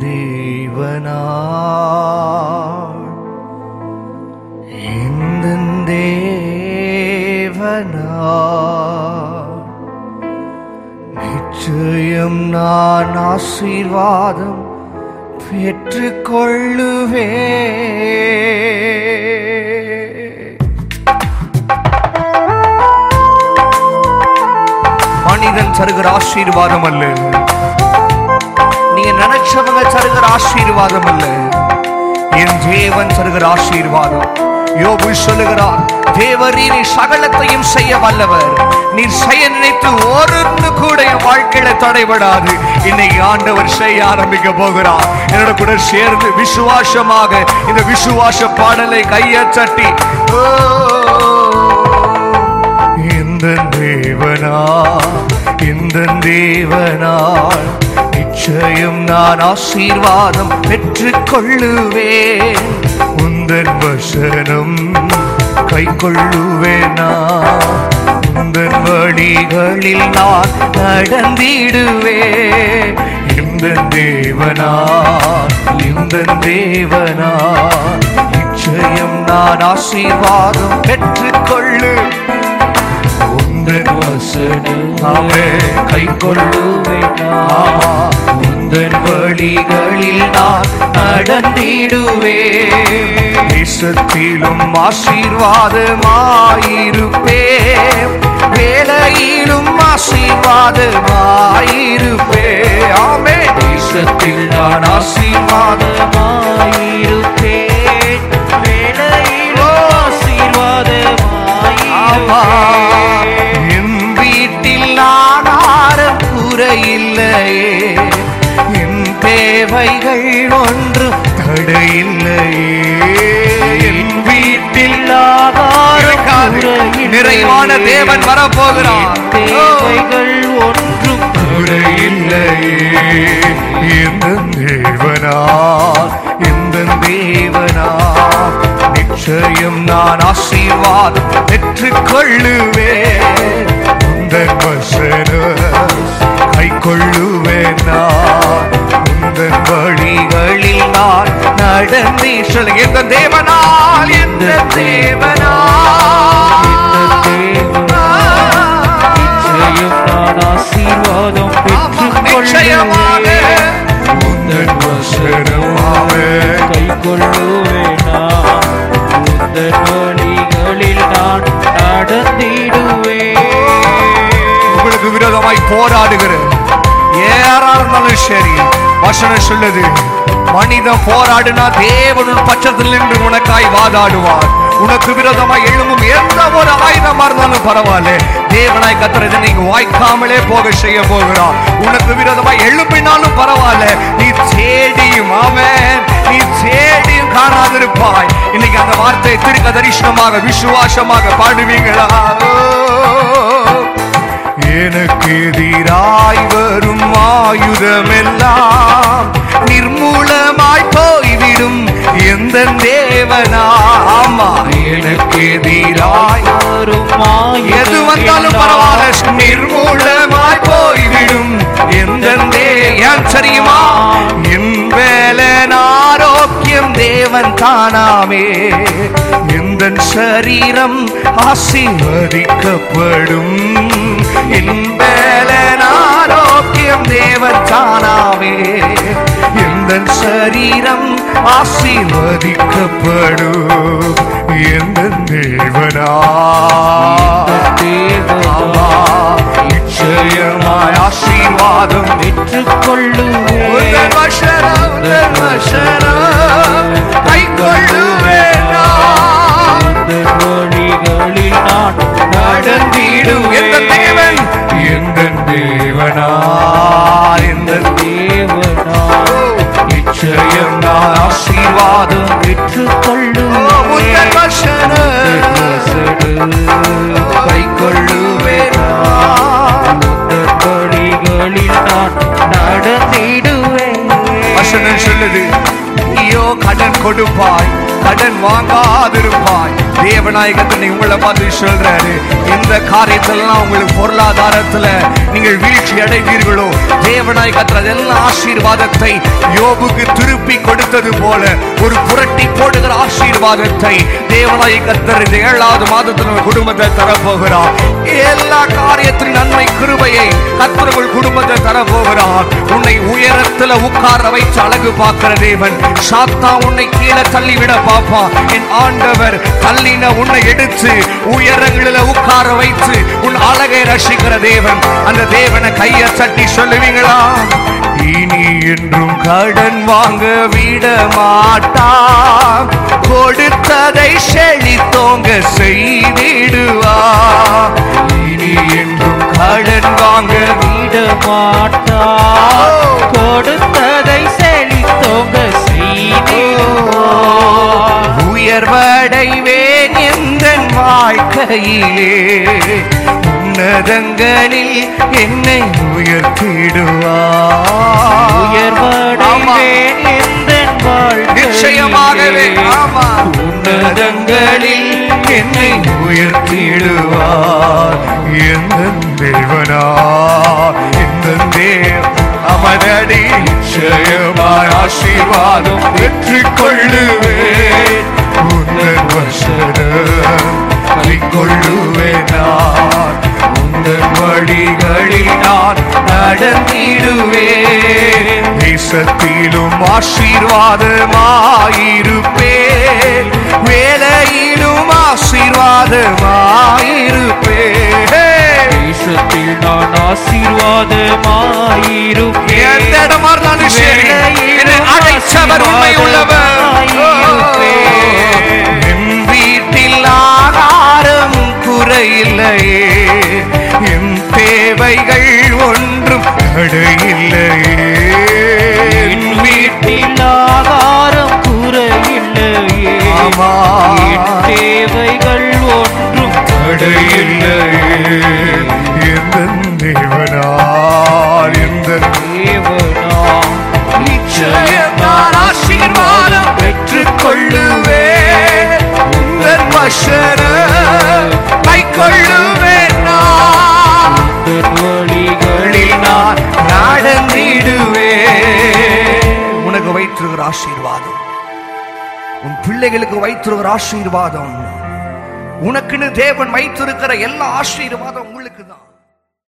தேவனா? இந்த தேவனா? நிச்சயம் நான் ஆசீர்வாதம் பெற்றுக்கொள்ளுவே மனிதன் தருகிற ஆசீர்வாதம் அல்ல. நீங்க நினைச்சவங்க தருகிற ஆசீர்வாதம் அல்ல என் தேவன் தருகிற ஆசீர்வாதம். யோபு சொல்லுகிறார் தேவரீ நீ சகலத்தையும் செய்ய வல்லவர். நீ செய்ய நினைத்து ஒரு கூட என் வாழ்க்கையில தடைபடாது. இன்னைக்கு ஆண்டவர் செய்ய ஆரம்பிக்க போகிறார். என்னோட கூட சேர்ந்து விசுவாசமாக இந்த விசுவாச பாடலை கையை தட்டி ஓ இந்த தேவனா இந்த தேவனால் நிச்சயம் நான் ஆசீர்வாதம் பெற்றுக்கொள்ளுவேன். உந்தன் வசனம் கை கொள்ளுவேனா உந்தன் வழிகளில் நான் நடந்திடுவேன். இந்த தேவனா இந்த தேவனா நிச்சயம் நான் ஆசீர்வாதம் பெற்றுக்கொள்ளு. உந்தன் வசனமே கை கொள்ளுவேனா உந்தன் வழிகளில் நான் நடந்திடுவே தேசத்திலும் ஆசீர்வாதமாயிருப்பே வேலையிலும் ஆசீர்வாதமாயிருப்பே ஆமே தேசத்தில் நான் ஆசீர்வாதமாயிருப்பேன். தேவைகள் ஒன்றும் தடையில்லையே. வீட்டில் குறையில்லையே. நிறைவான தேவன் வரப்போகிறார். தேவைகள் ஒன்றும் குறையில்லையே இந்த தேவனா? இந்த தேவனா? நிச்சயம் நான் ஆசீர்வாதம் பெற்றுக்கொள்ளுவேன். சொல்லுங்க எந்த தேவனால் எந்த தேவனால். நிச்சயம் ஆசீர்வாதம் நிச்சயமாக உந்தன் வசனமாவே கை கொள்ளுவேனா உந்தன் வழிகளில் நான் நடந்திடுவேன் உங்களுக்கு விரோதமாய் போராடுகிறேன். யாரா இருந்தாலும் சரி. வசனம் சொல்லுது மனிதன் போராடினா தேவனுள் பட்சத்தில் நின்று உனக்காய் வாதாடுவார். உனக்கு விரோதமா எழும்பும் எந்த ஒரு ஆயுதமா இருந்தாலும் பரவாயில்ல. தேவனாய் கத்துறது நீங்க வாய்க்காமலே போக செய்ய போகிறார். உனக்கு விரோதமா எழுப்பினாலும் பரவாயில்ல. நீ சேடியும் அவன் நீ சேடியும் காணாதிருப்பாய். இன்னைக்கு அந்த வார்த்தையை திருக்க தரிசனமாக விசுவாசமாக பாடுவீங்களா? ஓ. எனக்கு எதிராய் வரும் ஆயுதமெல்லாம் நிர்மூலமாய் போய்விடும் எந்த தேவனா? ஆமா எனக்கு எதிராய் வரும் எது வந்தாலும் பரவாயில்ல. நிர்மூலமாய் போய்விடும் எந்த ஏன் தெரியுமா? என் வேலன் ஆரோக்கியம் தேவன் தானாமே. இதன் சரீரம் ஆசீர்வதிக்கப்படும். என் ஆரோக்கியம் தேவன் தானாவே. எந்தன் சரீரம் ஆசீர்வதிக்கப்படும்? எந்த தேவனா? ஆமா, நிச்சயமாய் ஆசீர்வாதம் பெற்றுக்கொள்ளுவேன். எந்த தேவனா நிச்சயம் நான் ஆசீர்வாதம் உந்தன் பெற்றுக்கொள்ளுவேன் வசனம் கைக்கொள்ளுவேன் நான். நடந்திடுவேன். சொல்லுது நீயோ கடன் கொடுப்பாய். கடன் வாங்காதிருப்பாய். தேவநாயகத்தை உங்களை பார்த்து சொல்றாரு. இந்த காரியத்திலாம் உங்களுக்கு பொருளாதாரத்துல நீங்கள் வீழ்ச்சி அடைவீர்களோ? தேவநாயகத்தில் அதெல்லாம் ஆசீர்வாதத்தை யோபுக்கு திருப்பி கொடுத்தது போல ஒரு புரட்டி போடுகிற ஆசீர்வாதத்தை தேவநாயகத்தர் இந்த ஏழாவது மாதத்தில் குடும்பத்தை தரப்போகிறார். எல்லா காரியத்தின் நன்மை கிருபையை கத்தர்கள் குடும்பத்தை தரப்போகிறார். உன்னை உயரத்துல உட்கார வைத்து அழகு பார்க்கிற தேவன். சாத்தா உன்னை கீழே தள்ளிவிட பாப்பான் என் ஆண்டவர் தள்ளின உன்னை எடுத்து உயரங்களில உட்கார வைத்து உன் அழகை ரசிக்கிற தேவன். அந்த தேவனை கையை தட்டி சொல்லுவீங்களா? இனி என்றும் கடன் வாங்க விட மாட்டான் கொடுத்ததை செழித்தோங்க செய்திடுவா. இனி என்றும் கடன் வாங்க விட மாட்டார் கொடுத்ததை வாழ்க்கையிலே உன்னதங்களில் என்னை உயர்த்திடுவார். உயர்வடைவேன் வாழ்க்கையிலே. நிச்சயமாகவே. உன்னதங்களில் என்னை உயர்த்திடுவார். எந்த தேவனா? எந்த தேவ? அமரடி நிச்சயமாய் ஆசீர்வாதம் பெற்றுக் கொள்ளுவேன் உன்னன் வசனம் நான் உந்தன் வழிகளில் நான் நடந்திடுவேன். தேசத்திலும் ஆசீர்வாதமாயிருப்பேன். வேலையிலும் ஆசீர்வாதமாயிருப்பேன். தேசத்தில் நான் ஆசீர்வாதமாயிருப்பேன். எந்த இடமா இருந்தாலும் சரி. என்னை அழைச்சவர் உண்மை உள்ளவர் குறையில்லையே என் தேவைகள் ஒன்றும் தடையில்லையே என் வீட்டில் ஆகாரம் குறையில்லையே தேவைகள் ஒன்றும் தடையில்லையே ஆசீர்வாதம். உன் பிள்ளைகளுக்கு வைத்திருக்கிற ஆசீர்வாதம். உனக்குன்னு தேவன் வைத்திருக்கிற எல்லா ஆசீர்வாதம் உங்களுக்கு தான்